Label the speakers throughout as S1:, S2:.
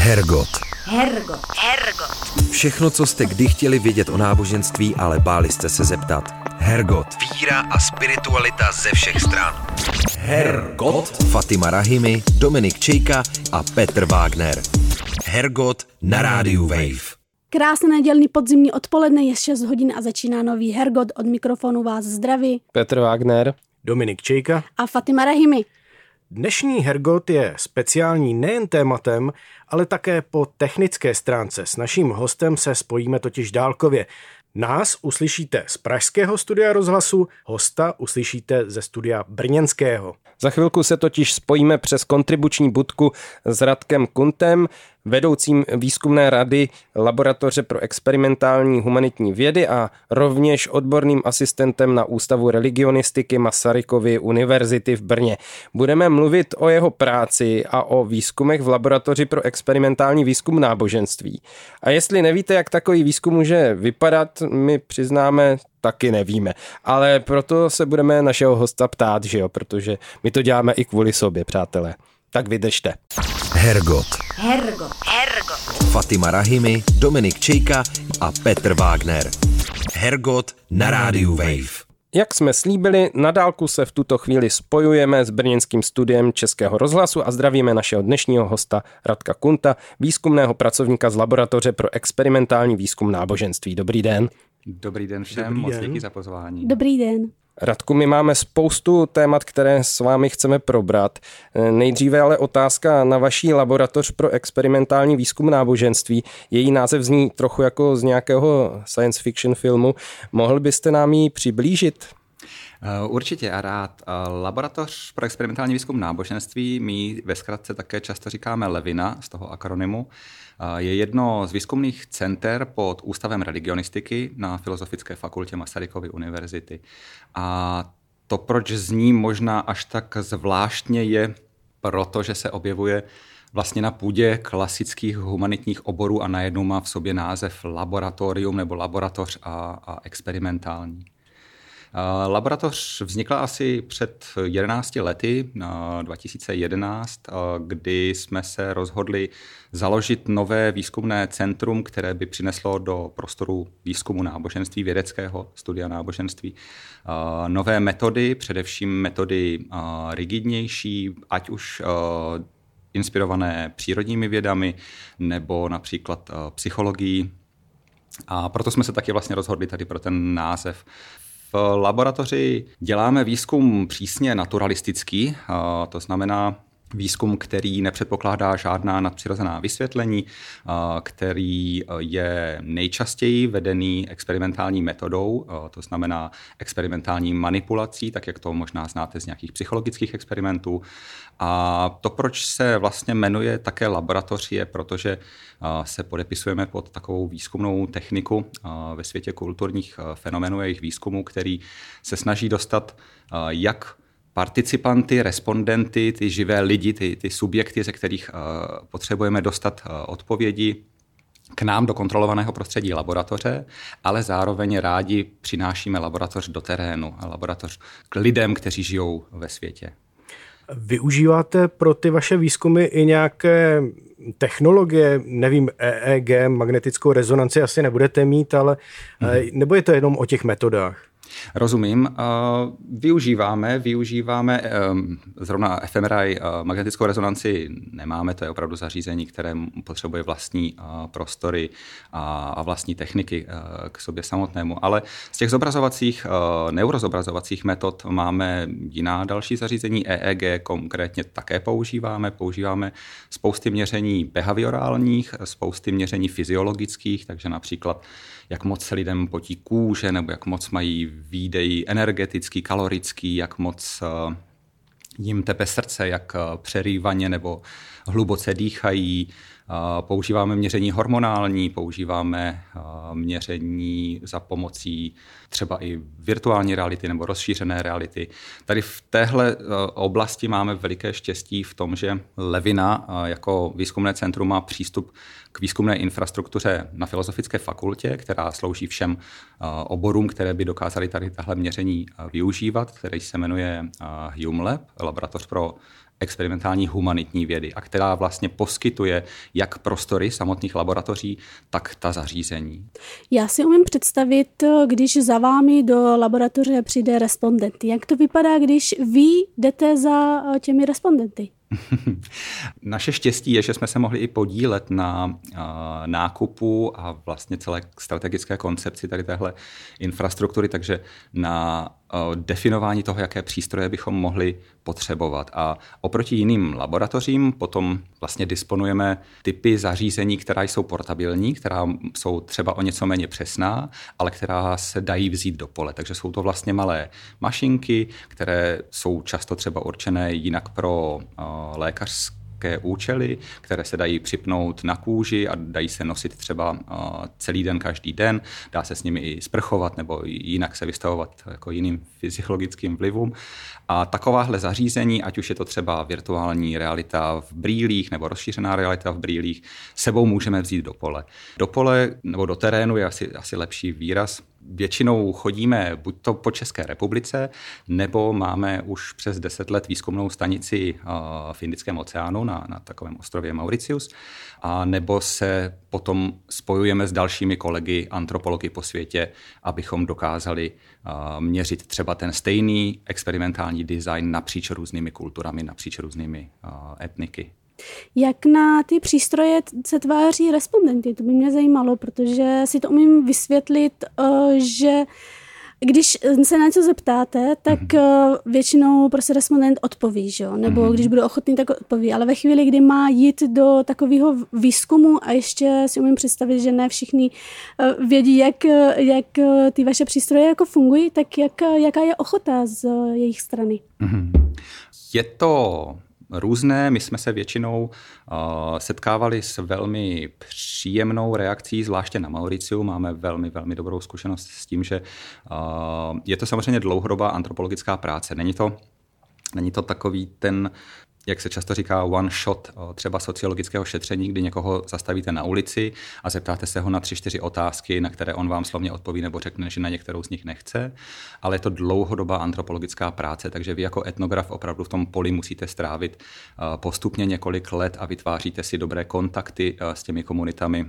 S1: Hergot.
S2: Hergot. Hergot.
S1: Všechno, co jste kdy chtěli vědět o náboženství, ale báli jste se zeptat. Hergot. Víra a spiritualita ze všech stran. Hergot. Fatima Rahimi, Dominik Čejka a Petr Wagner. Hergot na rádiu Wave.
S3: Krásné nedělní podzimní odpoledne je 6 hodin a začíná nový Hergot. Od mikrofonu vás zdraví
S4: Petr Wagner.
S5: Dominik Čejka.
S3: a Fatima Rahimi.
S5: Dnešní Hergot je speciální nejen tématem, ale také po technické stránce. S naším hostem se spojíme totiž dálkově. Nás uslyšíte z pražského studia rozhlasu, hosta uslyšíte ze studia brněnského.
S4: Za chvilku se totiž spojíme přes kontribuční budku s Radkem Kuntem, vedoucím výzkumné rady Laboratoře pro experimentální humanitní vědy a rovněž odborným asistentem na Ústavu religionistiky Masarykovy univerzity v Brně. Budeme mluvit o jeho práci a o výzkumech v Laboratoři pro experimentální výzkum náboženství. A jestli nevíte, jak takový výzkum může vypadat, my přiznáme, taky nevíme. Ale proto se budeme našeho hosta ptát, že jo, protože my to děláme i kvůli sobě, přátelé. Tak vydržte.
S1: Hergot.
S2: Hergot. Hergot.
S1: Fatima Rahimi, Dominik Čejka a Petr Wagner. Hergot na rádiu Wave.
S4: Jak jsme slíbili, na dálku se v tuto chvíli spojujeme s brněnským studiem Českého rozhlasu a zdravíme našeho dnešního hosta Radka Kunta, výzkumného pracovníka z Laboratoře pro experimentální výzkum náboženství. Dobrý den.
S6: Dobrý den všem,
S5: Dobrý
S6: moc
S5: den.
S6: díky za pozvání.
S3: Dobrý den.
S4: Radku, my máme spoustu témat, které s vámi chceme probrat. Nejdříve ale otázka na vaší laboratoř pro experimentální výzkum náboženství. Její název zní trochu jako z nějakého science fiction filmu. Mohl byste nám ji přiblížit?
S6: Eh, Určitě a rád. Eh, Laboratoř pro experimentální výzkum náboženství, my ve zkratce také často říkáme Levina z toho akronymu, eh, je jedno z výzkumných center pod Ústavem religionistiky na Filozofické fakultě Masarykovy univerzity. A to, proč zní možná až tak zvláštně, je proto, že se objevuje vlastně na půdě klasických humanitních oborů a najednou má v sobě název laboratorium nebo laboratoř a, a experimentální. Eh, Laboratoř vznikla asi před 11 lety, eh, 2011, eh, kdy jsme se rozhodli založit nové výzkumné centrum, které by přineslo do prostoru výzkumu náboženství, vědeckého studia náboženství, nové metody, především metody rigidnější, ať už inspirované přírodními vědami nebo například psychologií. A proto jsme se taky vlastně rozhodli tady pro ten název. V laboratoři děláme výzkum přísně naturalistický, to znamená výzkum, který nepředpokládá žádná nadpřirozená vysvětlení, který je nejčastěji vedený experimentální metodou, to znamená experimentální manipulací, tak jak to možná znáte z nějakých psychologických experimentů. A to, proč se vlastně jmenuje také laboratoř, je protože se podepisujeme pod takovou výzkumnou techniku ve světě kulturních fenomenů a jejich výzkumu, který se snaží dostat jak participanty, respondenty, ty živé lidi, ty, ty subjekty, ze kterých uh, potřebujeme dostat uh, odpovědi k nám do kontrolovaného prostředí laboratoře, ale zároveň rádi přinášíme laboratoř do terénu a laboratoř k lidem, kteří žijou ve světě.
S5: Využíváte pro ty vaše výzkumy i nějaké technologie, nevím, EEG, magnetickou rezonanci asi nebudete mít, ale hmm. nebo je to jenom o těch metodách?
S6: Rozumím. Využíváme, využíváme zrovna fMRI magnetickou rezonanci nemáme, to je opravdu zařízení, které potřebuje vlastní prostory a vlastní techniky k sobě samotnému. Ale z těch zobrazovacích, neurozobrazovacích metod máme jiná další zařízení. EEG konkrétně také používáme. Používáme spousty měření behaviorálních, spousty měření fyziologických, takže například jak moc se lidem potí kůže, nebo jak moc mají výdej energetický, kalorický, jak moc eh, jim tepe srdce, jak eh, přerývaně nebo hluboce dýchají. Používáme měření hormonální, používáme měření za pomocí třeba i virtuální reality nebo rozšířené reality. Tady v téhle oblasti máme veliké štěstí v tom, že Levina jako výzkumné centrum má přístup k výzkumné infrastruktuře na Filozofické fakultě, která slouží všem oborům, které by dokázaly tady tahle měření využívat, který se jmenuje Hume Lab, laboratoř pro experimentální humanitní vědy a která vlastně poskytuje jak prostory samotných laboratoří, tak ta zařízení.
S3: Já si umím představit, když za vámi do laboratoře přijde respondent. Jak to vypadá, když vy jdete za těmi respondenty?
S6: Naše štěstí je, že jsme se mohli i podílet na nákupu a vlastně celé strategické koncepci tady téhle infrastruktury, takže na definování toho, jaké přístroje bychom mohli potřebovat. A oproti jiným laboratořím potom vlastně disponujeme typy zařízení, která jsou portabilní, která jsou třeba o něco méně přesná, ale která se dají vzít do pole. Takže jsou to vlastně malé mašinky, které jsou často třeba určené jinak pro lékařské účely, které se dají připnout na kůži a dají se nosit třeba celý den, každý den. Dá se s nimi i sprchovat nebo jinak se vystavovat jako jiným fyziologickým vlivům. A takováhle zařízení, ať už je to třeba virtuální realita v brýlích nebo rozšířená realita v brýlích, sebou můžeme vzít do pole. Do pole nebo do terénu je asi, asi lepší výraz, Většinou chodíme buď to po České republice, nebo máme už přes 10 let výzkumnou stanici v Indickém oceánu na, na takovém ostrově Mauritius, a nebo se potom spojujeme s dalšími kolegy antropology po světě, abychom dokázali měřit třeba ten stejný experimentální design napříč různými kulturami, napříč různými etniky.
S3: Jak na ty přístroje se tváří respondenty? To by mě zajímalo, protože si to umím vysvětlit, eh, že když se na něco zeptáte, tak mm-hmm. většinou prostě respondent odpoví, že jo? nebo mm-hmm. když bude ochotný, tak odpoví. Ale ve chvíli, kdy má jít do takového výzkumu a ještě si umím představit, že ne všichni eh, vědí, jak, jak ty vaše přístroje jako fungují, tak jak, jaká je ochota z jejich strany? Mm-hmm.
S6: Je to různé. My jsme se většinou uh, setkávali s velmi příjemnou reakcí, zvláště na Mauriciu. Máme velmi, velmi dobrou zkušenost s tím, že uh, je to samozřejmě dlouhodobá antropologická práce. Není to Není to takový ten jak se často říká, one shot, třeba sociologického šetření, kdy někoho zastavíte na ulici a zeptáte se ho na tři, čtyři otázky, na které on vám slovně odpoví nebo řekne, že na některou z nich nechce, ale je to dlouhodobá antropologická práce, takže vy jako etnograf opravdu v tom poli musíte strávit postupně několik let a vytváříte si dobré kontakty s těmi komunitami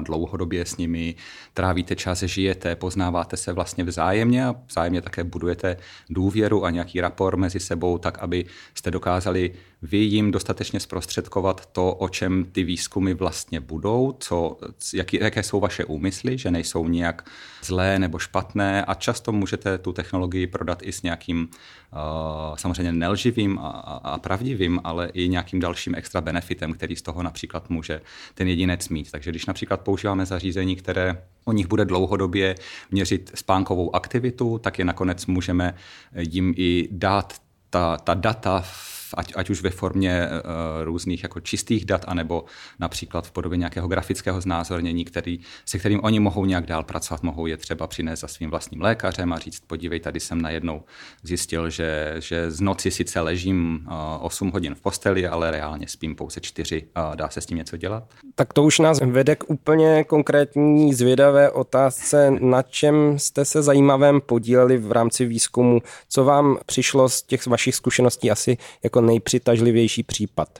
S6: dlouhodobě s nimi trávíte čas, žijete, poznáváte se vlastně vzájemně a vzájemně také budujete důvěru a nějaký rapor mezi sebou, tak aby jste dokázali vy jim dostatečně zprostředkovat to, o čem ty výzkumy vlastně budou, co, jaký, jaké jsou vaše úmysly, že nejsou nějak zlé nebo špatné a často můžete tu technologii prodat i s nějakým uh, samozřejmě nelživým a, a pravdivým, ale i nějakým dalším extra benefitem, který z toho například může ten jedinec mít. Takže když například používáme zařízení, které o nich bude dlouhodobě měřit spánkovou aktivitu, tak je nakonec můžeme jim i dát ta, ta data ať, ať už ve formě uh, různých jako čistých dat, anebo například v podobě nějakého grafického znázornění, který, se kterým oni mohou nějak dál pracovat, mohou je třeba přinést za svým vlastním lékařem a říct, podívej, tady jsem najednou zjistil, že, že z noci sice ležím uh, eh, 8 hodin v posteli, ale reálně spím pouze 4. Uh, dá se s tím něco dělat?
S4: Tak to už nás vede k úplně konkrétní zvědavé otázce, na čem jste se zajímavém podíleli v rámci výzkumu, co vám přišlo z těch vašich zkušeností asi jako jako nejpřitažlivější případ?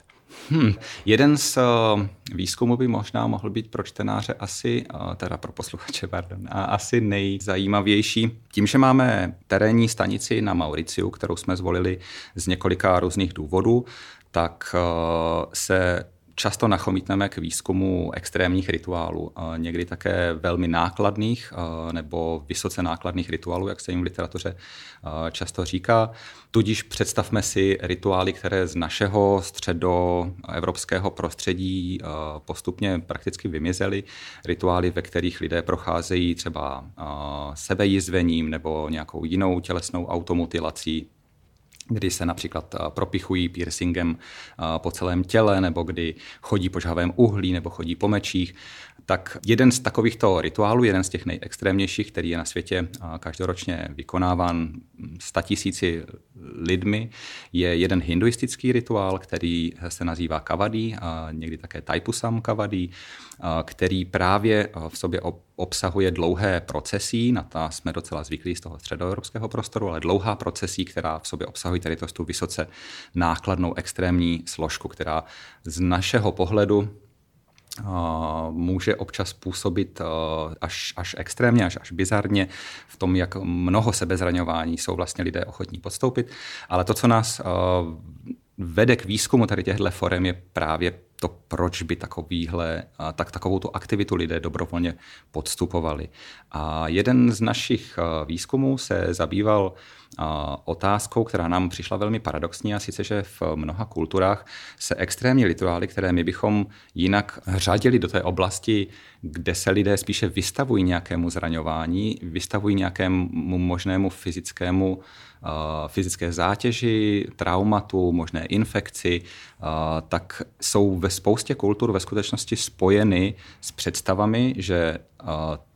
S6: Hmm. Jeden z uh, výzkumů by možná mohl být pro čtenáře asi, uh, teda pro posluchače, pardon, a asi nejzajímavější. Tím, že máme terénní stanici na Mauriciu, kterou jsme zvolili z několika různých důvodů, tak uh, se často nachomítneme k výzkumu extrémních rituálů, někdy také velmi nákladných nebo vysoce nákladných rituálů, jak se jim v literatuře často říká. Tudíž představme si rituály, které z našeho středoevropského prostředí postupně prakticky vymizely. Rituály, ve kterých lidé procházejí třeba sebejizvením nebo nějakou jinou tělesnou automutilací, kdy se například propichují piercingem po celém těle, nebo kdy chodí po žhavém uhlí, nebo chodí po mečích. tak jeden z takovýchto rituálů, jeden z těch nejextrémnějších, který je na světě každoročně vykonáván statisíci lidmi, je jeden hinduistický rituál, který se nazývá kavadí, a někdy také taipusam kavadí, který právě v sobě obsahuje dlouhé procesí, na ta jsme docela zvyklí z toho středoevropského prostoru, ale dlouhá procesí, která v sobě obsahuje tady tu vysoce nákladnou extrémní složku, která z našeho pohledu může občas působit až, až extrémně, až, až bizarně v tom, jak mnoho sebezraňování jsou vlastně lidé ochotní podstoupit. Ale to, co nás vede k výzkumu tady těchto forem, je právě to, proč by takovýhle, tak, takovou tu aktivitu lidé dobrovolně podstupovali. A jeden z našich výzkumů se zabýval otázkou, která nám přišla velmi paradoxní, a sice, že v mnoha kulturách se extrémní rituály, které my bychom jinak řadili do té oblasti, kde se lidé spíše vystavují nějakému zraňování, vystavují nějakému možnému fyzickému fyzické zátěži, traumatu, možné infekci, tak jsou ve spoustě kultur ve skutečnosti spojeny s představami, že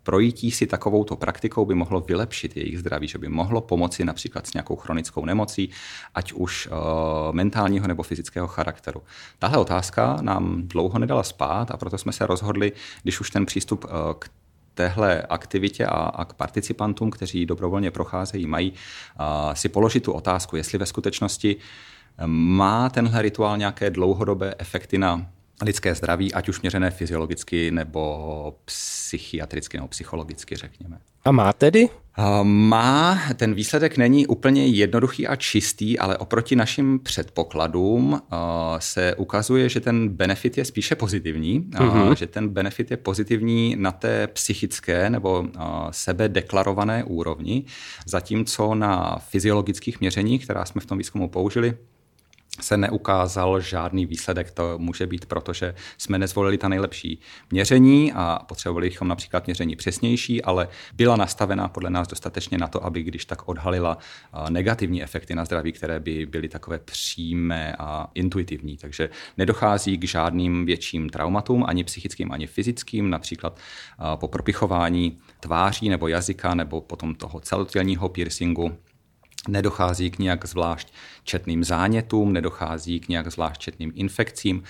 S6: projítí si takovouto praktikou by mohlo vylepšit jejich zdraví, že by mohlo pomoci například s nějakou chronickou nemocí, ať už mentálního nebo fyzického charakteru. Tahle otázka nám dlouho nedala spát a proto jsme se rozhodli, když už ten přístup k téhle aktivitě a, a k participantům, kteří dobrovolně procházejí, mají a, si položit tu otázku, jestli ve skutečnosti má tenhle rituál nějaké dlouhodobé efekty na lidské zdraví, ať už měřené fyziologicky nebo psychiatricky nebo psychologicky, řekněme.
S4: A má tedy?
S6: Má, ten výsledek není úplně jednoduchý a čistý, ale oproti našim předpokladům se ukazuje, že ten benefit je spíše pozitivní, mm-hmm. že ten benefit je pozitivní na té psychické nebo sebe deklarované úrovni, zatímco na fyziologických měřeních, která jsme v tom výzkumu použili, se neukázal žádný výsledek. To může být proto, že jsme nezvolili ta nejlepší měření a potřebovali bychom například měření přesnější, ale byla nastavená podle nás dostatečně na to, aby když tak odhalila negativní efekty na zdraví, které by byly takové přímé a intuitivní. Takže nedochází k žádným větším traumatům, ani psychickým, ani fyzickým, například po propichování tváří nebo jazyka nebo potom toho celotělního piercingu nedochází k nějak zvlášť četným zánětům, nedochází k nějak zvlášť četným infekcím.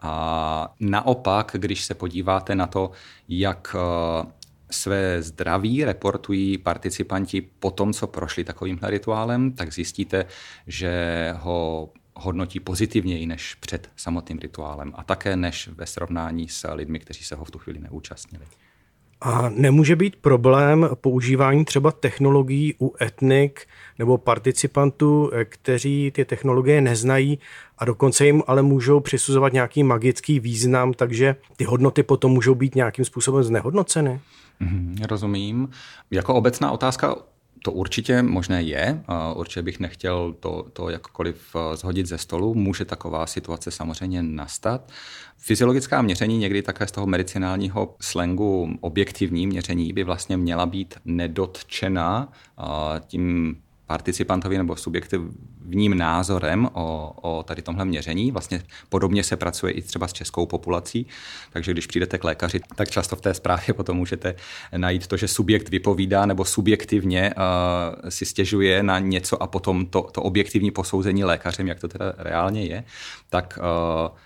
S6: A naopak, když se podíváte na to, jak eh, své zdraví reportují participanti po tom, co prošli takovýmhle rituálem, tak zjistíte, že ho hodnotí pozitivněji než před samotným rituálem a také než ve srovnání s lidmi, kteří se ho v tu chvíli neúčastnili.
S5: A nemůže být problém používání třeba technologií u etnik nebo participantů, eh, kteří ty technologie neznají a dokonce jim ale můžou přisuzovat nějaký magický význam, takže ty hodnoty potom můžou být nějakým způsobem znehodnoceny?
S6: Mm, rozumím. Jako obecná otázka to určitě možné je. Určitě bych nechtěl to, to jakkoliv eh, zhodit ze stolu. Může taková situace samozřejmě nastat. Fyziologická měření, někdy také z toho medicinálního slangu objektivní měření, by vlastně měla být nedotčena tím participantovi nebo subjektivním názorem o, o tady tomhle měření. Vlastně podobně se pracuje i třeba s českou populací, takže když přijdete k lékaři, tak často v té zprávě potom můžete najít to, že subjekt vypovídá nebo subjektivně uh, si stěžuje na něco a potom to, to objektivní posouzení lékařem, jak to teda reálně je, tak uh,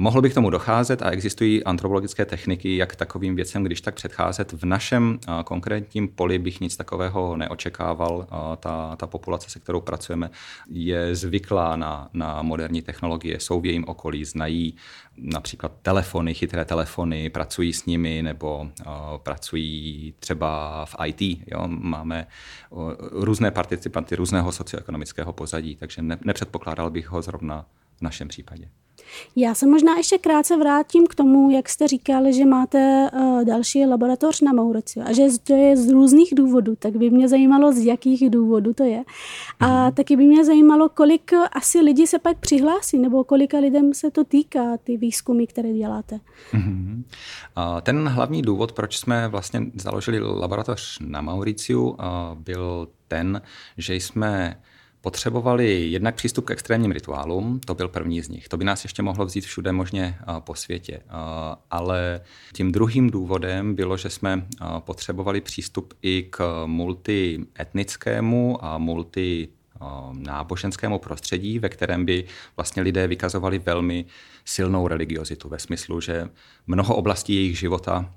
S6: Mohlo by k tomu docházet a existují antropologické techniky, jak takovým věcem, když tak předcházet. V našem konkrétním poli bych nic takového neočekával. Ta, ta populace, se kterou pracujeme, je zvyklá na, na moderní technologie, jsou v jejím okolí, znají například telefony, chytré telefony, pracují s nimi nebo pracují třeba v IT. Jo? Máme různé participanty různého socioekonomického pozadí, takže ne, nepředpokládal bych ho zrovna v našem případě.
S3: Já se možná ještě krátce vrátím k tomu, jak jste říkali, že máte uh, další laboratoř na Mauriciu a že to je z různých důvodů, tak by mě zajímalo, z jakých důvodů to je. A mm. taky by mě zajímalo, kolik asi lidí se pak přihlásí, nebo kolika lidem se to týká, ty výzkumy, které děláte. Mm.
S6: Ten hlavní důvod, proč jsme vlastně založili laboratoř na Mauriciu, byl ten, že jsme potřebovali jednak přístup k extrémním rituálům, to byl první z nich. To by nás ještě mohlo vzít všude možně po světě. Ale tím druhým důvodem bylo, že jsme potřebovali přístup i k multietnickému a multi náboženskému prostředí, ve kterém by vlastně lidé vykazovali velmi silnou religiozitu ve smyslu, že mnoho oblastí jejich života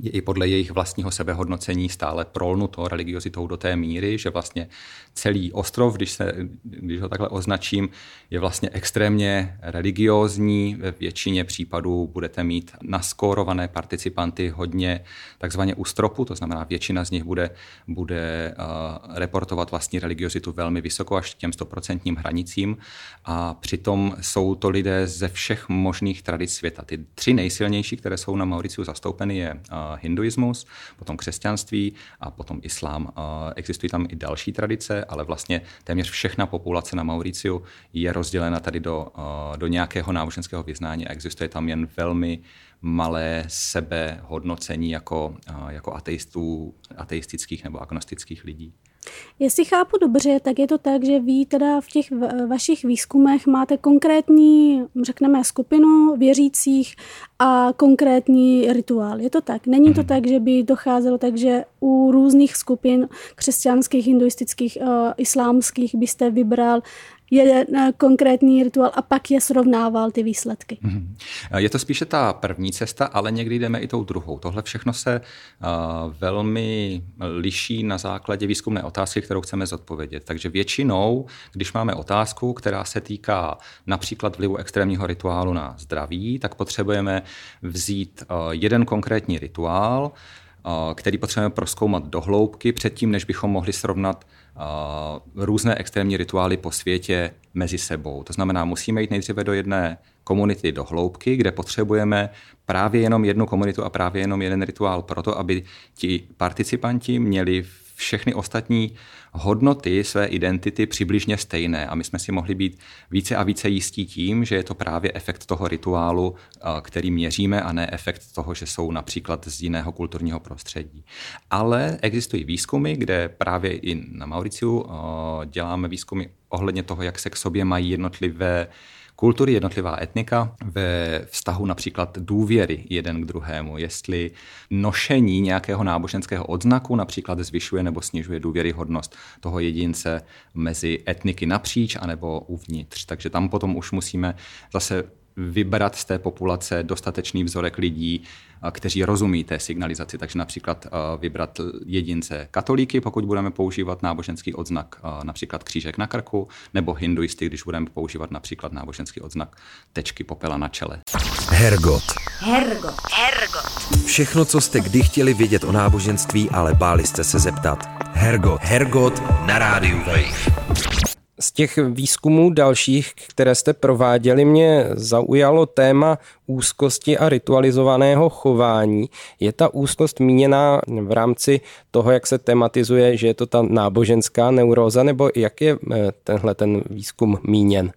S6: je i podle jejich vlastního sebehodnocení stále prolnuto religiozitou do té míry, že vlastně celý ostrov, když, se, když ho takhle označím, je vlastně extrémně religiózní. Ve většině případů budete mít naskórované participanty hodně takzvaně u stropu, to znamená většina z nich bude, bude uh, reportovat vlastní religiozitu velmi vysoko, až těm stoprocentním hranicím a přitom jsou to lidé ze všech možných tradic světa. Ty tři nejsilnější, které jsou na Mauriciu zastoupeny, je uh, hinduismus, potom křesťanství a potom islám. Existují tam i další tradice, ale vlastně téměř všechna populace na Mauriciu je rozdělena tady do, do nějakého náboženského vyznání a existuje tam jen velmi malé sebehodnocení jako, jako ateistů, ateistických nebo agnostických lidí.
S3: Jestli chápu dobře, tak je to tak, že vy teda v těch vašich výzkumech máte konkrétní, řekneme, skupinu věřících a konkrétní rituál. Je to tak? Není to mhm. tak, že by docházelo tak, že u různých skupin křesťanských, hinduistických, uh, islámských byste vybral jeden eh, konkrétní rituál a pak je srovnával ty výsledky. Mhm.
S6: Je to spíše ta první cesta, ale někdy jdeme i tou druhou. Tohle všechno se uh, velmi liší na základě výzkumné otázky, kterou chceme zodpovědět. Takže většinou, když máme otázku, která se týká například vlivu extrémního rituálu na zdraví, tak potřebujeme vzít uh, jeden konkrétní rituál, který potřebujeme proskoumat do hloubky předtím, než bychom mohli srovnat různé extrémní rituály po světě mezi sebou. To znamená, musíme jít nejdříve do jedné komunity do hloubky, kde potřebujeme právě jenom jednu komunitu a právě jenom jeden rituál proto, aby ti participanti měli všechny ostatní hodnoty své identity přibližně stejné a my jsme si mohli být více a více jistí tím, že je to právě efekt toho rituálu, který měříme a ne efekt toho, že jsou například z jiného kulturního prostředí. Ale existují výzkumy, kde právě i na Mauriciu děláme výzkumy ohledně toho, jak se k sobě mají jednotlivé kultury, jednotlivá etnika ve vztahu například důvěry jeden k druhému, jestli nošení nějakého náboženského odznaku například zvyšuje nebo snižuje důvěryhodnost toho jedince mezi etniky napříč anebo uvnitř. Takže tam potom už musíme zase vybrat z té populace dostatečný vzorek lidí, kteří rozumí té signalizaci. Takže například vybrat jedince katolíky, pokud budeme používat náboženský odznak, například křížek na krku, nebo hinduisty, když budeme používat například náboženský odznak tečky popela na čele.
S1: Hergot.
S2: Hergot. Hergot.
S1: Všechno, co jste kdy chtěli vědět o náboženství, ale báli jste se zeptat. Hergot. Hergot na rádiu Wave.
S4: Z těch výzkumů dalších, které jste prováděli, mě zaujalo téma úzkosti a ritualizovaného chování. Je ta úzkost míněná v rámci toho, jak se tematizuje, že je to ta náboženská neuróza, nebo jak je eh, tenhle ten výzkum míněn?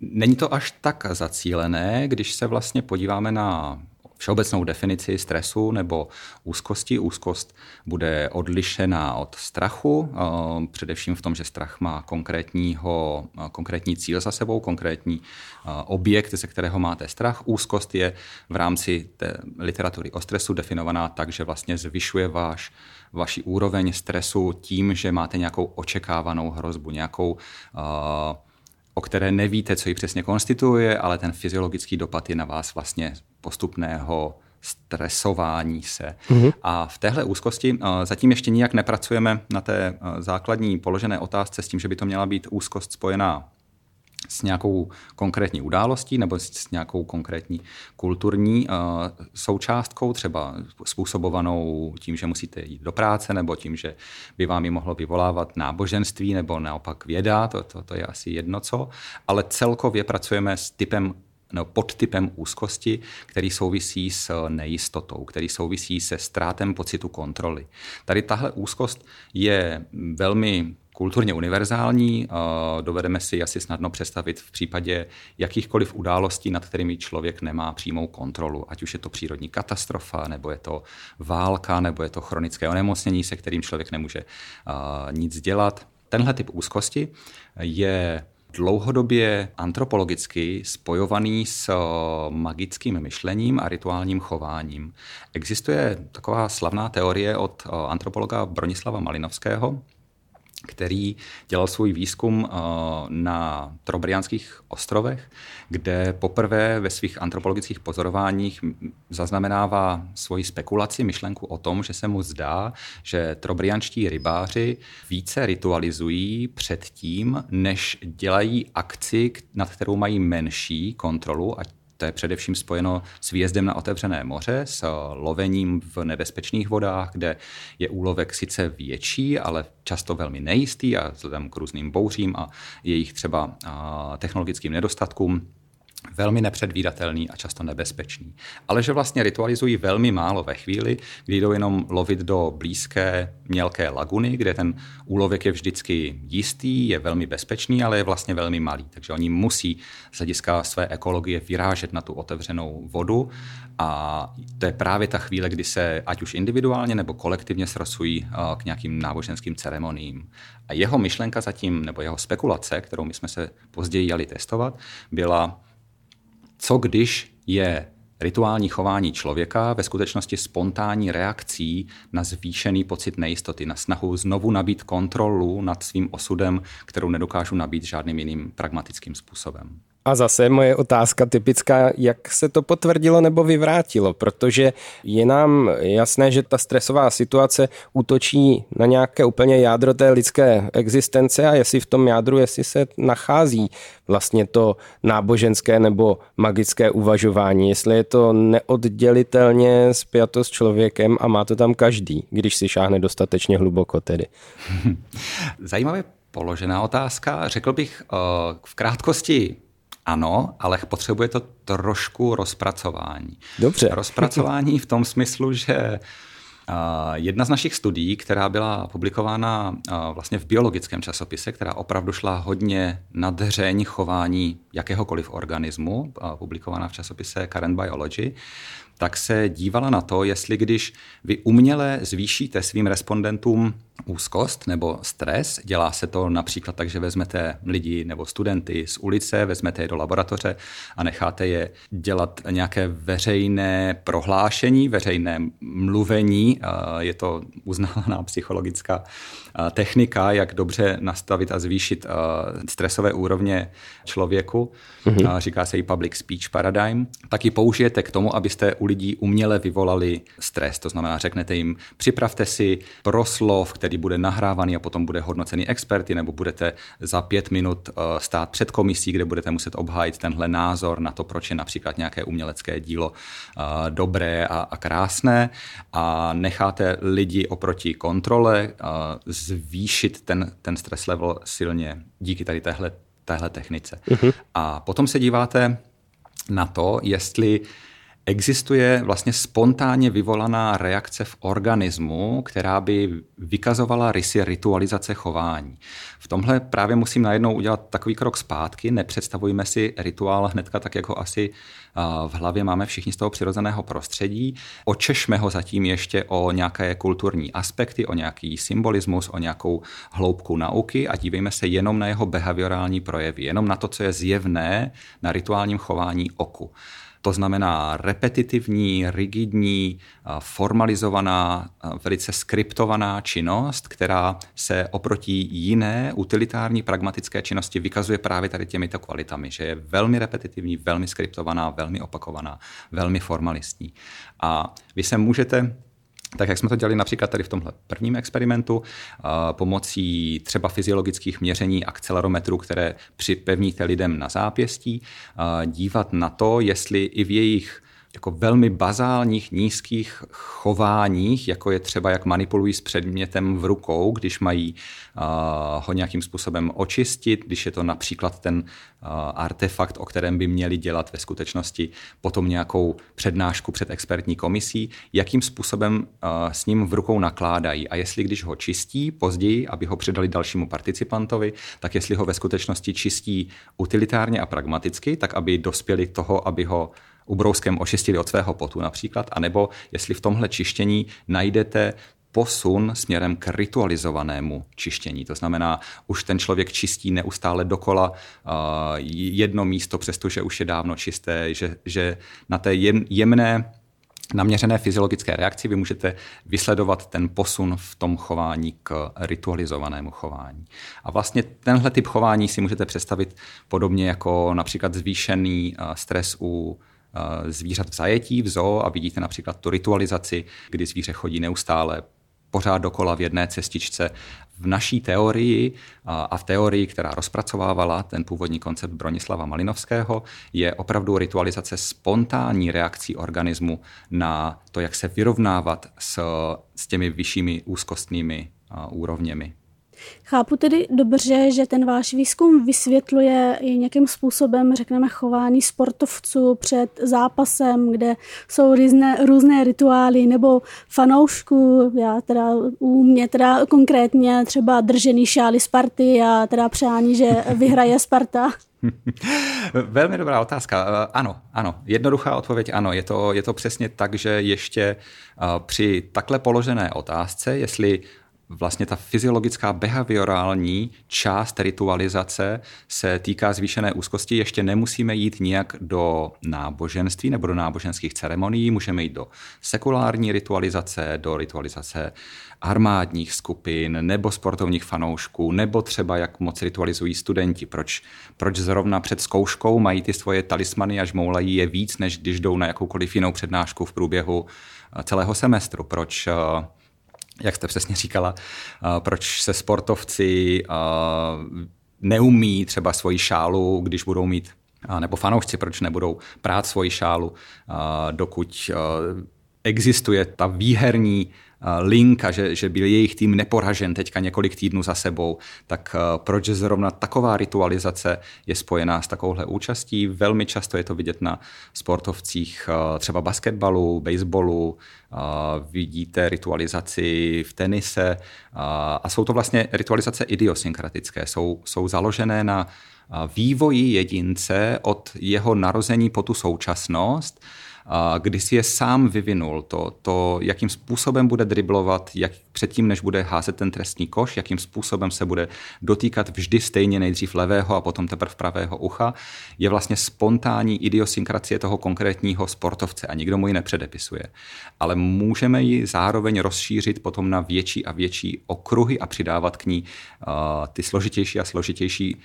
S6: Není to až tak zacílené, když se vlastně podíváme na všeobecnou definici stresu nebo úzkosti. Úzkost bude odlišená od strachu, eh, především v tom, že strach má konkrétního, eh, konkrétní cíl za sebou, konkrétní eh, objekt, ze kterého máte strach. Úzkost je v rámci té literatury o stresu definovaná tak, že vlastně zvyšuje váš, vaši úroveň stresu tím, že máte nějakou očekávanou hrozbu, nějakou o které nevíte, co ji přesně konstituje, ale ten fyziologický dopad je na vás vlastně postupného stresování se. Mm-hmm. A v téhle úzkosti uh, zatím ještě nijak nepracujeme na té uh, základní položené otázce s tím, že by to měla být úzkost spojená s nějakou konkrétní událostí nebo s nějakou konkrétní kulturní uh, součástkou, třeba způsobovanou tím, že musíte jít do práce, nebo tím, že by vám ji mohlo vyvolávat náboženství, nebo naopak věda, to, to, to je asi jedno co, ale celkově pracujeme s typem nebo podtypem úzkosti, který souvisí s nejistotou, který souvisí se ztrátem pocitu kontroly. Tady tahle úzkost je velmi kulturně univerzální. Dovedeme si asi snadno představit v případě jakýchkoliv událostí, nad kterými člověk nemá přímou kontrolu. Ať už je to přírodní katastrofa, nebo je to válka, nebo je to chronické onemocnění, se kterým člověk nemůže nic dělat tenhle typ úzkosti je dlouhodobě antropologicky spojovaný s magickým myšlením a rituálním chováním. Existuje taková slavná teorie od antropologa Bronislava Malinovského, který dělal svůj výzkum eh, na Trobriánských ostrovech, kde poprvé ve svých antropologických pozorováních zaznamenává svoji spekulaci, myšlenku o tom, že se mu zdá, že trobrianští rybáři více ritualizují před tím, než dělají akci, nad kterou mají menší kontrolu, ať to je především spojeno s výjezdem na otevřené moře, s lovením v nebezpečných vodách, kde je úlovek sice větší, ale často velmi nejistý a vzhledem k různým bouřím a jejich třeba technologickým nedostatkům velmi nepředvídatelný a často nebezpečný. Ale že vlastně ritualizují velmi málo ve chvíli, kdy jdou jenom lovit do blízké mělké laguny, kde ten úlovek je vždycky jistý, je velmi bezpečný, ale je vlastně velmi malý. Takže oni musí z hlediska své ekologie vyrážet na tu otevřenou vodu a to je právě ta chvíle, kdy se ať už individuálně nebo kolektivně srasují k nějakým náboženským ceremoniím. A jeho myšlenka zatím, nebo jeho spekulace, kterou my jsme se později jeli testovat, byla co když je rituální chování člověka ve skutečnosti spontánní reakcí na zvýšený pocit nejistoty, na snahu znovu nabít kontrolu nad svým osudem, kterou nedokážu nabít žádným jiným pragmatickým způsobem.
S4: A zase moje otázka typická, jak se to potvrdilo nebo vyvrátilo, protože je nám jasné, že ta stresová situace útočí na nějaké úplně jádro té lidské existence a jestli v tom jádru, jestli se nachází vlastně to náboženské nebo magické uvažování, jestli je to neoddělitelně spjato s člověkem a má to tam každý, když si šáhne dostatečně hluboko tedy.
S6: Zajímavě položená otázka. Řekl bych eh, v krátkosti ano, ale potřebuje to trošku rozpracování.
S4: Dobře.
S6: Rozpracování v tom smyslu, že Jedna z našich studií, která byla publikována vlastně v biologickém časopise, která opravdu šla hodně na dřeň chování jakéhokoliv organismu, publikovaná v časopise Current Biology, tak se dívala na to, jestli když vy uměle zvýšíte svým respondentům úzkost nebo stres, dělá se to například tak, že vezmete lidi nebo studenty z ulice, vezmete je do laboratoře a necháte je dělat nějaké veřejné prohlášení, veřejné mluvení. Je to uznávaná psychologická technika, jak dobře nastavit a zvýšit stresové úrovně člověku. Mm-hmm. Říká se i public speech paradigm. Tak ji použijete k tomu, abyste u lidí uměle vyvolali stres. To znamená, řeknete jim, připravte si proslov, který bude nahrávaný a potom bude hodnocený experty, nebo budete za pět minut eh, stát před komisí, kde budete muset obhájit tenhle názor na to, proč je například nějaké umělecké dílo eh, dobré a, a krásné a necháte lidi oproti kontrole eh, zvýšit ten, ten stres level silně díky tady téhle, téhle technice. Uh-huh. A potom se díváte na to, jestli existuje vlastně spontánně vyvolaná reakce v organismu, která by vykazovala rysy ritualizace chování. V tomhle právě musím najednou udělat takový krok zpátky. Nepředstavujme si rituál hnedka tak, jak ho asi v hlavě máme všichni z toho přirozeného prostředí. Očešme ho zatím ještě o nějaké kulturní aspekty, o nějaký symbolismus, o nějakou hloubku nauky a dívejme se jenom na jeho behaviorální projevy, jenom na to, co je zjevné na rituálním chování oku. To znamená repetitivní, rigidní, formalizovaná, velice skriptovaná činnost, která se oproti jiné utilitární pragmatické činnosti vykazuje právě tady těmito kvalitami, že je velmi repetitivní, velmi skriptovaná, velmi opakovaná, velmi formalistní. A vy se můžete tak jak jsme to dělali například tady v tomhle prvním experimentu, pomocí třeba fyziologichých měření akcelerometru, které připevníte lidem na zápěstí, dívat na to, jestli i v jejich jako velmi bazálních nízkých chováních, jako je třeba, jak manipulují s předmětem v rukou, když mají uh, ho nějakým způsobem očistit, když je to například ten uh, artefakt, o kterém by měli dělat ve skutečnosti potom nějakou přednášku před expertní komisí, jakým způsobem uh, s ním v rukou nakládají. A jestli když ho čistí později, aby ho předali dalšímu participantovi, tak jestli ho ve skutečnosti čistí utilitárně a pragmaticky, tak aby dospěli toho, aby ho ubrouskem očistili od svého potu například, anebo jestli v tomhle čištění najdete posun směrem k ritualizovanému čištění. To znamená, už ten člověk čistí neustále dokola uh, jedno místo, přestože už je dávno čisté, že, že na té jemné naměřené fyziologické reakci vy můžete vysledovat ten posun v tom chování k ritualizovanému chování. A vlastně tenhle typ chování si můžete představit podobně jako například zvýšený uh, stres u zvířat v zajetí, v zoo a vidíte například tu ritualizaci, kdy zvíře chodí neustále pořád dokola v jedné cestičce. V naší teorii a v teorii, která rozpracovávala ten původní koncept Bronislava Malinovského, je opravdu ritualizace spontánní reakcí organismu na to, jak se vyrovnávat s, s těmi vyššími úzkostnými úrovněmi.
S3: Chápu tedy dobře, že ten váš výzkum vysvětluje i nějakým způsobem, řekneme, chování sportovců před zápasem, kde jsou různé, různé rituály, nebo fanoušků, já teda u mě teda konkrétně třeba držený šály Sparty a teda přání, že vyhraje Sparta.
S6: Velmi dobrá otázka. Ano, ano. Jednoduchá odpověď ano. Je to, je to přesně tak, že ještě při takhle položené otázce, jestli vlastně ta fyziologická behaviorální část ritualizace se týká zvýšené úzkosti. Ještě nemusíme jít nijak do náboženství nebo do náboženských ceremonií, můžeme jít do sekulární ritualizace, do ritualizace armádních skupin nebo sportovních fanoušků, nebo třeba jak moc ritualizují studenti. Proč, proč zrovna před zkouškou mají ty svoje talismany a žmoulají je víc, než když jdou na jakoukoliv jinou přednášku v průběhu celého semestru. Proč jak jste přesně říkala, proč se sportovci neumí třeba svoji šálu, když budou mít nebo fanoušci, proč nebudou prát svoji šálu, dokud existuje ta výherní linka, že, že byl jejich tým neporažen teďka několik týdnů za sebou, tak proč zrovna taková ritualizace je spojená s takovouhle účastí? Velmi často je to vidět na sportovcích třeba basketbalu, baseballu, vidíte ritualizaci v tenise a jsou to vlastně ritualizace idiosynkratické, jsou, jsou založené na vývoji jedince od jeho narození po tu současnost, kdy si je sám vyvinul, to, to, jakým způsobem bude driblovat, jak předtím, než bude házet ten trestní koš, jakým způsobem se bude dotýkat vždy stejně nejdřív levého a potom teprve pravého ucha, je vlastně spontánní idiosynkracie toho konkrétního sportovce a nikdo mu ji nepředepisuje. Ale můžeme ji zároveň rozšířit potom na větší a větší okruhy a přidávat k ní uh, ty složitější a složitější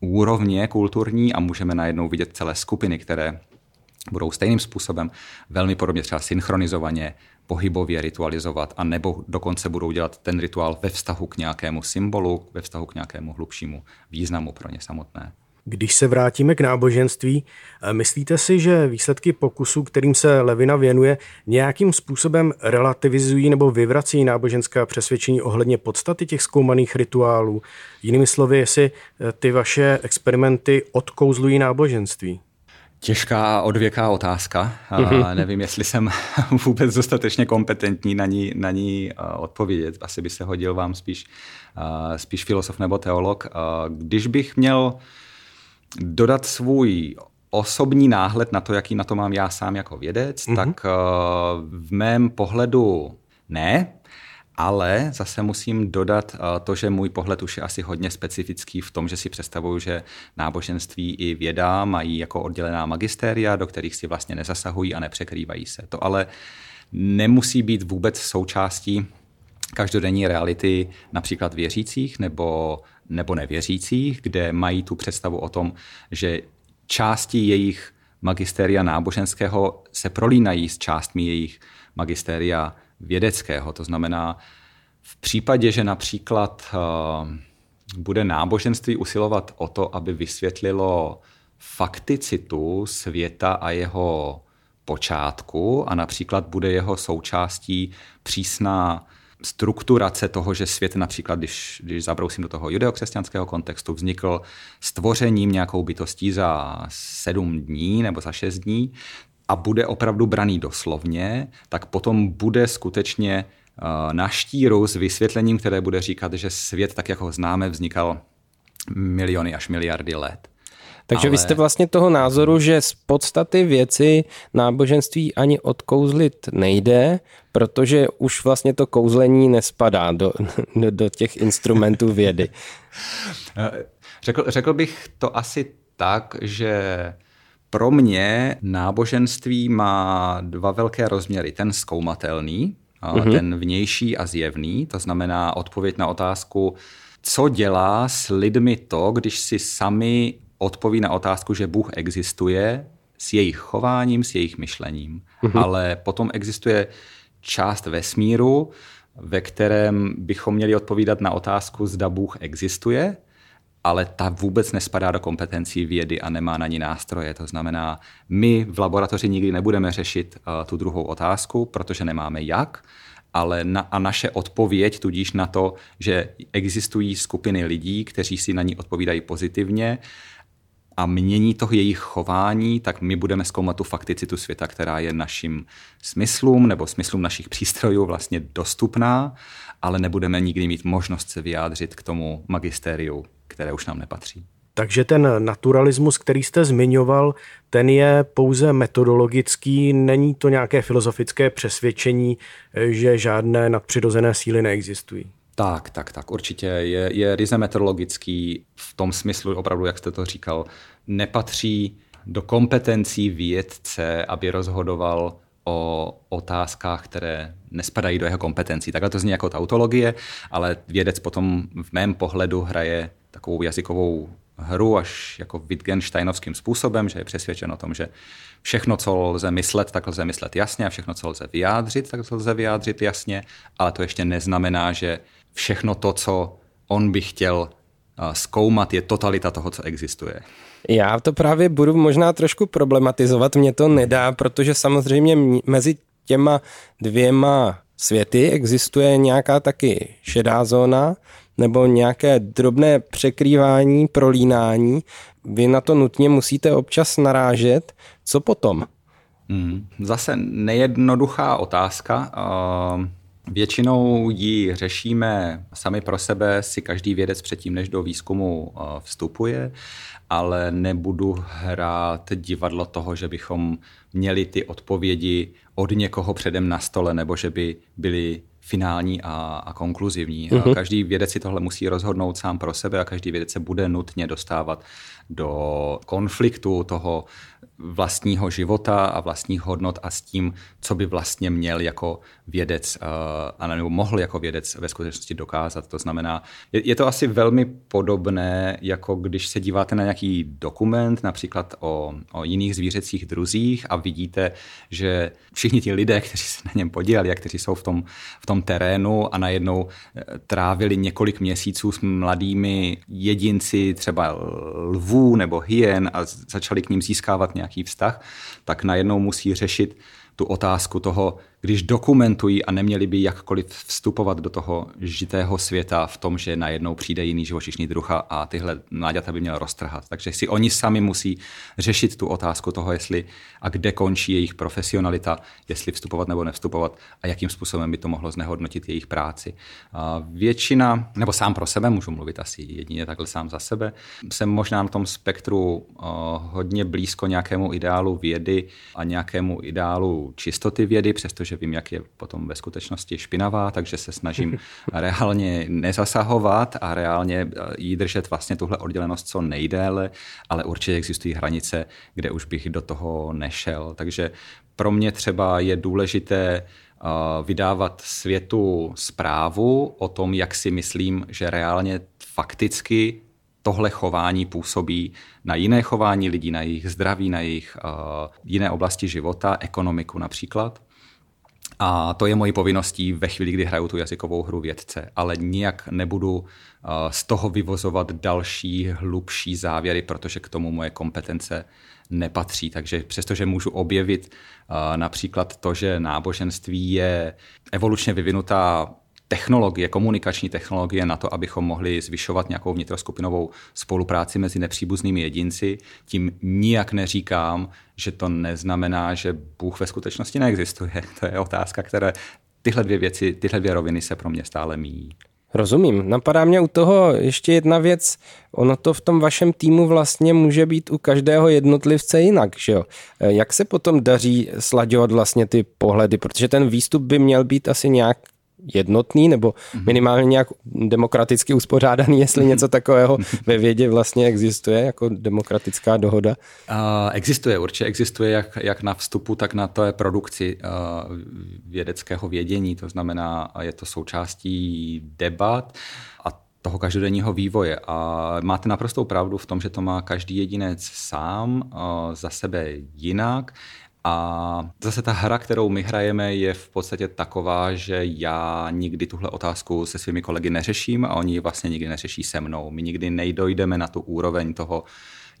S6: úrovně kulturní a můžeme najednou vidět celé skupiny, které budou stejným způsobem velmi podobně třeba synchronizovaně pohybově ritualizovat a nebo dokonce budou dělat ten rituál ve vztahu k nějakému symbolu, ve vztahu k nějakému hlubšímu významu pro ně samotné.
S5: Když se vrátíme k náboženství, eh, myslíte si, že výsledky pokusů, kterým se Levina věnuje, nějakým způsobem relativizují nebo vyvrací náboženská přesvědčení ohledně podstaty těch zkoumaných rituálů? Jinými slovy, jestli eh, ty vaše experimenty odkouzlují náboženství?
S6: Těžká odvěká otázka. A nevím, jestli jsem vůbec dostatečně kompetentní na ní, na ní odpovědět. Asi by se hodil vám spíš, spíš filosof nebo teolog. Když bych měl dodat svůj osobní náhled na to, jaký na to mám já sám jako vědec, mm-hmm. tak v mém pohledu ne, ale zase musím dodat eh, to, že můj pohled už je asi hodně specifický v tom, že si představuju, že náboženství i věda mají jako oddělená magistéria, do kterých si vlastně nezasahují a nepřekrývají se. To ale nemusí být vůbec součástí každodenní reality například věřících nebo, nebo nevěřících, kde mají tu představu o tom, že části jejich magistéria náboženského se prolínají s částmi jejich magistéria vědeckého. To znamená, v případě, že například eh, bude náboženství usilovat o to, aby vysvětlilo fakticitu světa a jeho počátku a například bude jeho součástí přísná strukturace toho, že svět například, když, když zabrousím do toho judeokřesťanského kontextu, vznikl stvořením nějakou bytostí za sedm dní nebo za šest dní, a bude opravdu braný doslovně, tak potom bude skutečně eh, na štíru s vysvětlením, které bude říkat, že svět, tak jak ho známe, vznikal miliony až miliardy let.
S4: Takže Ale... vy jste vlastně toho názoru, že z podstaty věci náboženství ani odkouzlit nejde, protože už vlastně to kouzlení nespadá do, do, do těch instrumentů vědy.
S6: Řekl, řekl bych to asi tak, že pro mě náboženství má dva velké rozměry. Ten zkoumatelný, mm-hmm. ten vnější a zjevný, to znamená odpověď na otázku, co dělá s lidmi to, když si sami odpoví na otázku, že Bůh existuje s jejich chováním, s jejich myšlením. Mm-hmm. Ale potom existuje část vesmíru, ve kterém bychom měli odpovídat na otázku, zda Bůh existuje, ale ta vůbec nespadá do kompetencí vědy a nemá na ní nástroje. To znamená, my v laboratoři nikdy nebudeme řešit uh, tu druhou otázku, protože nemáme jak, ale na, a naše odpověď tudíž na to, že existují skupiny lidí, kteří si na ní odpovídají pozitivně a mění to jejich chování, tak my budeme zkoumat tu fakticitu světa, která je našim smyslům nebo smyslům našich přístrojů vlastně dostupná, ale nebudeme nikdy mít možnost se vyjádřit k tomu magistériu, které už nám nepatří.
S5: Takže ten naturalismus, který jste zmiňoval, ten je pouze metodologický, není to nějaké filozofické přesvědčení, že žádné nadpřirozené síly neexistují.
S6: Tak, tak, tak, určitě je, je ryze meteorologický v tom smyslu, opravdu, jak jste to říkal, nepatří do kompetencí vědce, aby rozhodoval o otázkách, které nespadají do jeho kompetencí. Takhle to zní jako tautologie, ale vědec potom v mém pohledu hraje takovou jazykovou hru až jako Wittgensteinovským způsobem, že je přesvědčen o tom, že všechno, co lze myslet, tak lze myslet jasně a všechno, co lze vyjádřit, tak lze vyjádřit jasně, ale to ještě neznamená, že všechno to, co on by chtěl zkoumat, je totalita toho, co existuje.
S4: Já to právě budu možná trošku problematizovat, mě to nedá, protože samozřejmě mezi těma dvěma světy existuje nějaká taky šedá zóna nebo nějaké drobné překrývání, prolínání. Vy na to nutně musíte občas narážet. Co potom?
S6: Hmm, zase nejednoduchá otázka. Uh Většinou ji řešíme sami pro sebe, si každý vědec předtím, než do výzkumu eh, vstupuje, ale nebudu hrát divadlo toho, že bychom měli ty odpovědi od někoho předem na stole, nebo že by byly finální a, a konkluzivní. Mm-hmm. Každý vědec si tohle musí rozhodnout sám pro sebe a každý vědec se bude nutně dostávat do konfliktu toho vlastního života a vlastních hodnot a s tím, co by vlastně měl jako vědec, uh, a nebo mohl jako vědec ve skutečnosti dokázat. To znamená, je, je to asi velmi podobné, jako když se díváte na nějaký dokument, například o, o jiných zvířecích druzích a vidíte, že všichni ti lidé, kteří se na něm podíleli a kteří jsou v tom, v tom terénu a najednou eh, trávili několik měsíců s mladými jedinci, třeba lvů nebo hyen a začali k ním získávat nějaký vztah, tak najednou musí řešit tu otázku toho, když dokumentují a neměli by jakkoliv vstupovat do toho žitého světa v tom, že najednou přijde jiný živočišný druh a tyhle mláďata by měl roztrhat. Takže si oni sami musí řešit tu otázku toho, jestli a kde končí jejich profesionalita, jestli vstupovat nebo nevstupovat a jakým způsobem by to mohlo znehodnotit jejich práci. A většina, nebo sám pro sebe, můžu mluvit asi jedině takhle sám za sebe, jsem možná na tom spektru hodně blízko nějakému ideálu vědy a nějakému ideálu čistoty vědy, přestože protože vím, jak je potom ve skutečnosti špinavá, takže se snažím reálně nezasahovat a reálně eh, jí držet vlastně tuhle oddělenost co nejdéle, ale určitě existují hranice, kde už bych do toho nešel. Takže pro mě třeba je důležité eh, vydávat světu zprávu o tom, jak si myslím, že reálně fakticky tohle chování působí na jiné chování lidí, na jejich zdraví, na jejich uh, jiné oblasti života, ekonomiku například. A to je mojí povinností ve chvíli, kdy hraju tu jazykovou hru vědce, ale nijak nebudu eh, z toho vyvozovat další, hlubší závěry, protože k tomu moje kompetence nepatří. Takže přestože můžu objevit eh, například to, že náboženství je evolučně vyvinutá technologie, komunikační technologie na to, abychom mohli zvyšovat nějakou vnitroskupinovou spolupráci mezi nepříbuznými jedinci. Tím nijak neříkám, že to neznamená, že Bůh ve skutečnosti neexistuje. To je otázka, které tyhle dvě věci, tyhle dvě roviny se pro mě stále míjí.
S4: Rozumím. Napadá mě u toho ještě jedna věc. Ono to v tom vašem týmu vlastně může být u každého jednotlivce jinak, že jo? Jak se potom daří slaďovat vlastně ty pohledy, protože ten výstup by měl být asi nějak jednotný nebo mhm. minimálně nějak demokraticky uspořádaný, jestli mhm. něco takového ve vědě vlastně existuje jako demokratická dohoda? Uh,
S6: existuje, určitě existuje jak, jak na vstupu, tak na té produkci uh, vědeckého vědění, to znamená, je to součástí debat a toho každodenního vývoje. A máte naprostou pravdu v tom, že to má každý jedinec sám, uh, za sebe jinak. A zase ta hra, kterou my hrajeme, je v podstatě taková, že já nikdy tuhle otázku se svými kolegy neřeším a oni vlastně nikdy neřeší se mnou. My nikdy nejdojdeme na tu úroveň toho,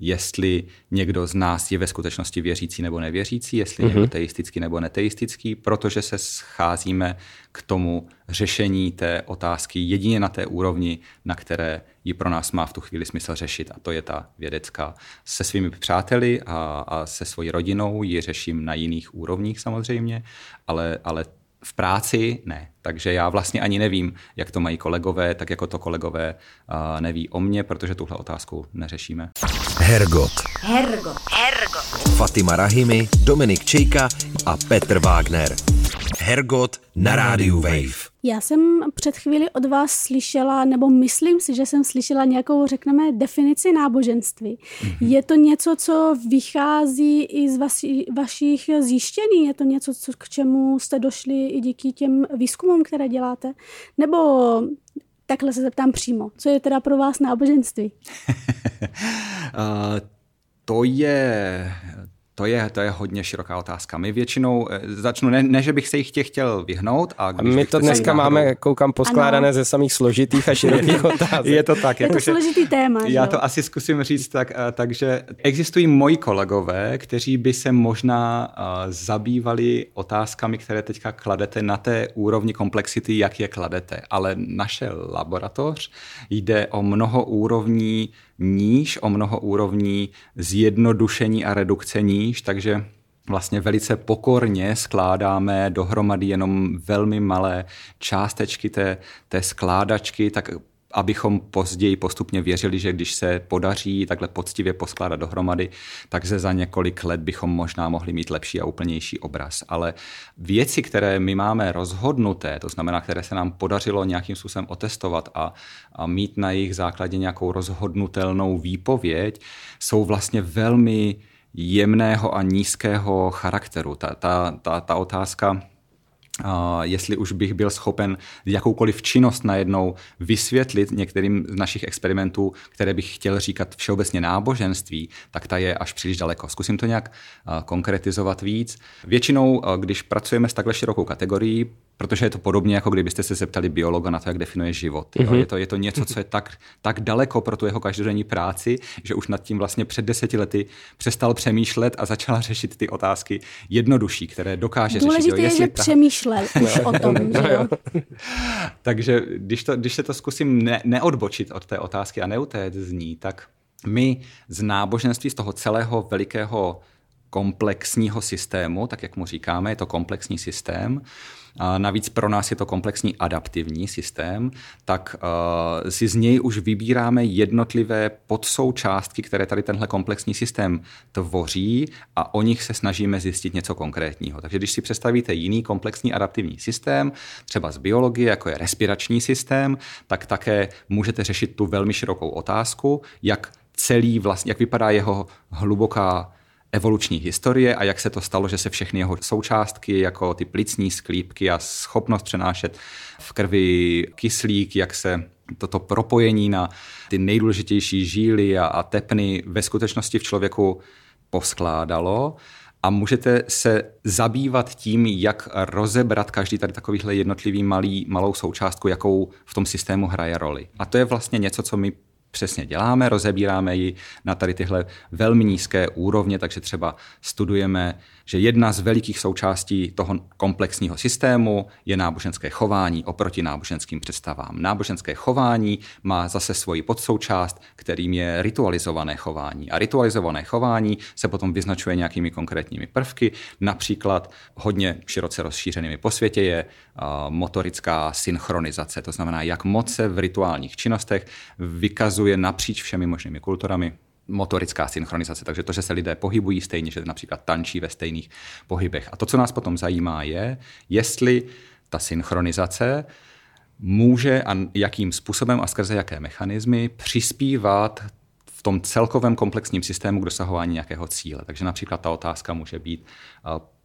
S6: jestli někdo z nás je ve skutečnosti věřící nebo nevěřící, jestli mm-hmm. někdo teistický nebo neteistický, protože se scházíme k tomu řešení té otázky jedině na té úrovni, na které ji pro nás má v tu chvíli smysl řešit. A to je ta vědecká. Se svými přáteli a, a se svojí rodinou ji řeším na jiných úrovních samozřejmě, ale, ale v práci ne. Takže já vlastně ani nevím, jak to mají kolegové, tak jako to kolegové uh, neví o mně, protože tuhle otázku neřešíme.
S1: Hergot. Hergot. Hergot. Fatima Rahimi, Dominik Čejka a Petr Wagner. Hergot na rádiu Wave.
S3: Já jsem před chvíli od vás slyšela, nebo myslím si, že jsem slyšela nějakou, řekneme, definici náboženství. Mm-hmm. Je to něco, co vychází i z vaši, vašich zjištění? Je to něco, co, k čemu jste došli i díky těm výzkumům, které děláte? Nebo takhle se zeptám přímo. Co je teda pro vás náboženství?
S6: uh, to je to je, to je hodně široká otázka. My většinou eh, začnu, ne, ne že bych se jich tě chtěl vyhnout. A
S4: když My to dneska náhodou... máme, koukám, poskládané ano. ze samých složitých a širokých otázek.
S6: je to tak.
S3: Je to složitý téma.
S6: Já že? to asi zkusím říct tak, eh, takže existují moji kolegové, kteří by se možná uh, zabývali otázkami, které teďka kladete na té úrovni komplexity, jak je kladete. Ale naše laboratoř jde o mnoho úrovní níž, o mnoho úrovní zjednodušení a redukce níž, takže vlastně velice pokorně skládáme dohromady jenom velmi malé částečky té, té skládačky, tak abychom později postupně věřili, že když se podaří takhle poctivě poskládat dohromady, tak ze za několik let bychom možná mohli mít lepší a úplnější obraz. Ale věci, které my máme rozhodnuté, to znamená, které se nám podařilo nějakým způsobem otestovat a, a mít na jejich základě nějakou rozhodnutelnou výpověď, jsou vlastně velmi jemného a nízkého charakteru. Ta, ta, ta, ta otázka jestli už bych byl schopen jakoukoliv činnost najednou vysvětlit některým z našich experimentů, které bych chtěl říkat všeobecně náboženství, tak ta je až příliš daleko. Zkusím to nějak konkretizovat víc. Většinou, když pracujeme s takhle širokou kategorií, protože je to podobně, jako kdybyste se zeptali biologa na to, jak definuje život. Mm-hmm. Je, to, je to něco, co je tak, tak daleko pro tu jeho každodenní práci, že už nad tím vlastně před deseti lety přestal přemýšlet a začala řešit ty otázky jednodušší, které dokáže
S3: Důležité
S6: řešit.
S3: Důležité je, že ta... přemýšlel už o tom. že jo?
S6: Takže když, to, když se to zkusím ne, neodbočit od té otázky a neutéct z ní, tak my z náboženství, z toho celého velikého komplexního systému, tak jak mu říkáme, je to komplexní systém, navíc pro nás je to komplexní adaptivní systém, tak uh, si z něj už vybíráme jednotlivé podsoučástky, které tady tenhle komplexní systém tvoří a o nich se snažíme zjistit něco konkrétního. Takže když si představíte jiný komplexní adaptivní systém, třeba z biologie, jako je respirační systém, tak také můžete řešit tu velmi širokou otázku, jak celý vlastně, jak vypadá jeho hluboká evoluční historie a jak se to stalo, že se všechny jeho součástky, jako ty plicní sklípky a schopnost přenášet v krvi kyslík, jak se toto propojení na ty nejdůležitější žíly a, a tepny ve skutečnosti v člověku poskládalo a můžete se zabývat tím, jak rozebrat každý tady takovýhle jednotlivý malý, malou součástku, jakou v tom systému hraje roli. A to je vlastně něco, co my přesně děláme, rozebíráme ji na tady tyhle velmi nízké úrovně, takže třeba studujeme že jedna z velikých součástí toho komplexního systému je náboženské chování oproti náboženským představám. Náboženské chování má zase svoji podsoučást, kterým je ritualizované chování. A ritualizované chování se potom vyznačuje nějakými konkrétními prvky, například hodně široce rozšířenými po světě je motorická synchronizace, to znamená, jak moc se v rituálních činnostech vykazuje napříč všemi možnými kulturami, motorická synchronizace, takže to, že se lidé pohybují stejně, že například tančí ve stejných pohybech. A to, co nás potom zajímá, je, jestli ta synchronizace může a jakým způsobem a skrze jaké mechanismy přispívat v tom celkovém komplexním systému k dosahování nějakého cíle. Takže například ta otázka může být,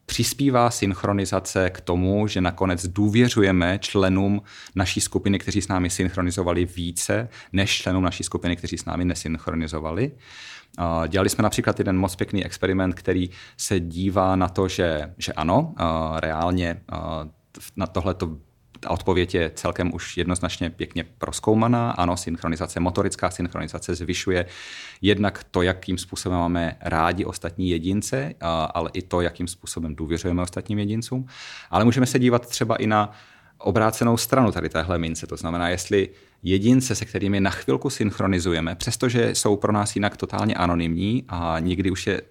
S6: přispívá synchronizace k tomu, že nakonec důvěřujeme členům naší skupiny, kteří s námi synchronizovali více, než členům naší skupiny, kteří s námi nesynchronizovali. Dělali jsme například jeden moc pěkný experiment, který se dívá na to, že, že ano, reálně na tohle to ta odpověď je celkem už jednoznačně pěkně proskoumaná. Ano, synchronizace, motorická synchronizace zvyšuje jednak to, jakým způsobem máme rádi ostatní jedince, ale i to, jakým způsobem důvěřujeme ostatním jedincům. Ale můžeme se dívat třeba i na obrácenou stranu tady téhle mince. To znamená, jestli jedince, se kterými na chvilku synchronizujeme, přestože jsou pro nás jinak totálně anonymní a nikdy už je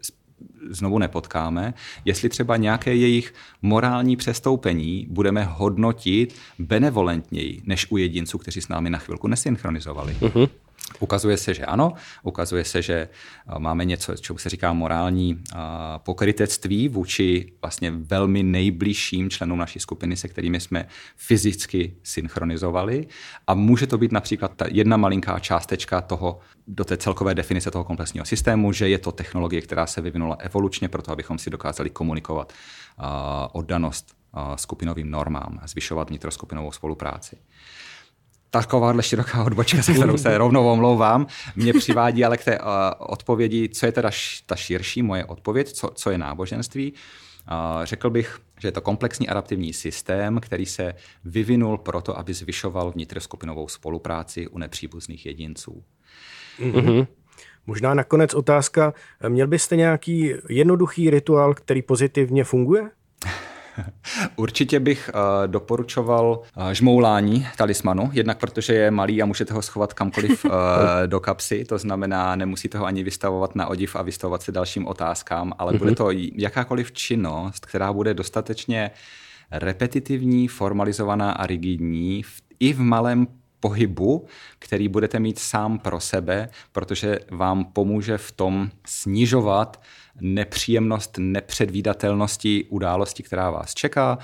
S6: znovu nepotkáme, jestli třeba nějaké jejich morální přestoupení budeme hodnotit benevolentněji než u jedinců, kteří s námi na chvilku nesynchronizovali. Uh-huh. Ukazuje se, že ano, ukazuje se, že eh, máme něco, čemu se říká morální eh, pokrytectví vůči vlastně velmi nejbližším členům naší skupiny, se kterými jsme fyzicky synchronizovali. A může to být například ta jedna malinká částečka toho, do té celkové definice toho komplexního systému, že je to technologie, která se vyvinula evolučně proto, abychom si dokázali komunikovat eh, oddanost skupinovým normám, zvyšovat vnitroskupinovou spolupráci takováhle široká odbočka, se kterou se rovnou omlouvám, mě přivádí ale k té uh, odpovědi, co je teda š, ta širší moje odpověď, co, co je náboženství. Uh, řekl bych, že je to komplexní adaptivní systém, který se vyvinul proto, aby zvyšoval vnitroskupinovou spolupráci u nepříbuzných jedinců.
S5: Mm-hmm. Možná nakonec otázka, měl byste nějaký jednoduchý rituál, který pozitivně funguje?
S6: Určitě bych uh, doporučoval uh, žmoulání talismanu, jednak protože je malý a můžete ho schovat kamkoliv uh, do kapsy, to znamená, nemusíte ho ani vystavovat na odiv a vystavovat se dalším otázkám, ale mm-hmm. bude mhm. to jakákoliv činnost, která bude dostatečně repetitivní, formalizovaná a rigidní v, i v malém pohybu, který budete mít sám pro sebe, protože vám pomůže v tom snižovat nepříjemnost nepředvídatelnosti události, která vás čeká,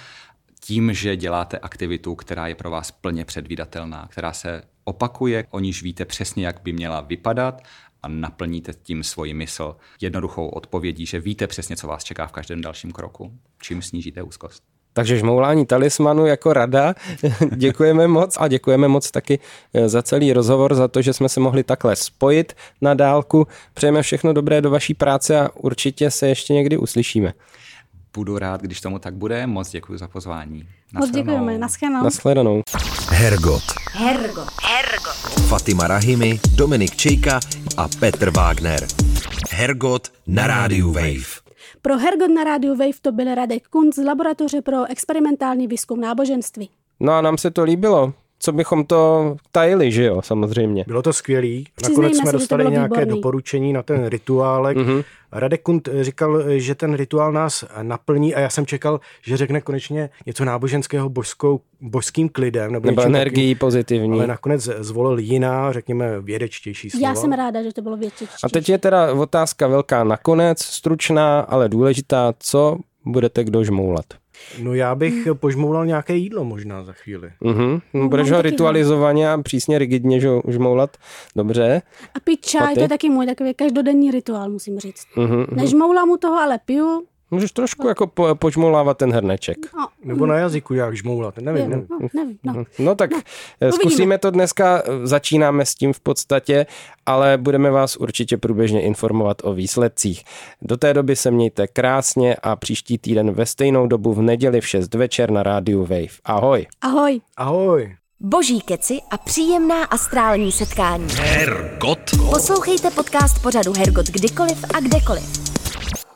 S6: tím, že děláte aktivitu, která je pro vás plně předvídatelná, která se opakuje, o níž víte přesně, jak by měla vypadat a naplníte tím svoji mysl jednoduchou odpovědí, že víte přesně, co vás čeká v každém dalším kroku, čím snížíte úzkost.
S4: Takže žmoulání talismanu jako rada. děkujeme moc a děkujeme moc taky eh, za celý rozhovor, za to, že jsme se mohli takhle spojit na dálku. Přejeme všechno dobré do vaší práce a určitě se ještě někdy uslyšíme.
S6: Budu rád, když tomu tak bude. Moc děkuji za pozvání.
S3: Moc děkujeme. Naschledanou.
S4: Naschledanou.
S1: Hergot. Hergot. Hergot. Fatima Rahimi, Dominik Čejka a Petr Wagner. Hergot na rádiu Wave.
S3: Pro Hergot na rádiu Wave to byl Radek Kunc z Laboratoře pro experimentální výzkum náboženství.
S4: No a nám se to líbilo. Co bychom to tajili, že jo, samozřejmě.
S5: Bylo to skvělý. Nakonec jsme dostali nějaké výborný. doporučení na ten rituálek. Mm-hmm. Radek Kunt říkal, že ten rituál nás naplní a já jsem čekal, že řekne konečně něco náboženského božskou, božským klidem.
S4: Nebo, nebo energií takým, pozitivní.
S5: Ale nakonec zvolil jiná, řekněme, vědečtější slova.
S3: Já jsem ráda, že to bylo vědečtější.
S4: A teď je teda otázka velká nakonec, stručná, ale důležitá. Co budete kdo žmoulat?
S5: No já bych hmm. požmoulal nějaké jídlo možná za chvíli.
S4: Mhm. No, budeš ho ritualizovaně a přísně rigidně žmoulat. Dobře.
S3: A pít čaj, to je taky můj takový každodenní rituál, musím říct. Mhm. Nežmoulám mu toho, ale piju.
S4: Můžeš trošku jako po, požmoulávat ten hrneček.
S5: No, Nebo na jazyku jak žmoulat, nevím.
S3: nevím. No, nevím no.
S4: no tak no, eh, zkusíme to dneska, eh, začínáme s tím v podstatě, ale budeme vás určitě průběžně informovat o výsledcích. Do té doby se mějte krásně a příští týden ve stejnou dobu v neděli v 6 večer na rádiu Wave. Ahoj.
S3: Ahoj.
S5: Ahoj.
S2: Boží keci a příjemná astrální setkání.
S1: Hergot.
S2: Poslouchejte podcast pořadu Hergot kdykoliv a kdekoliv.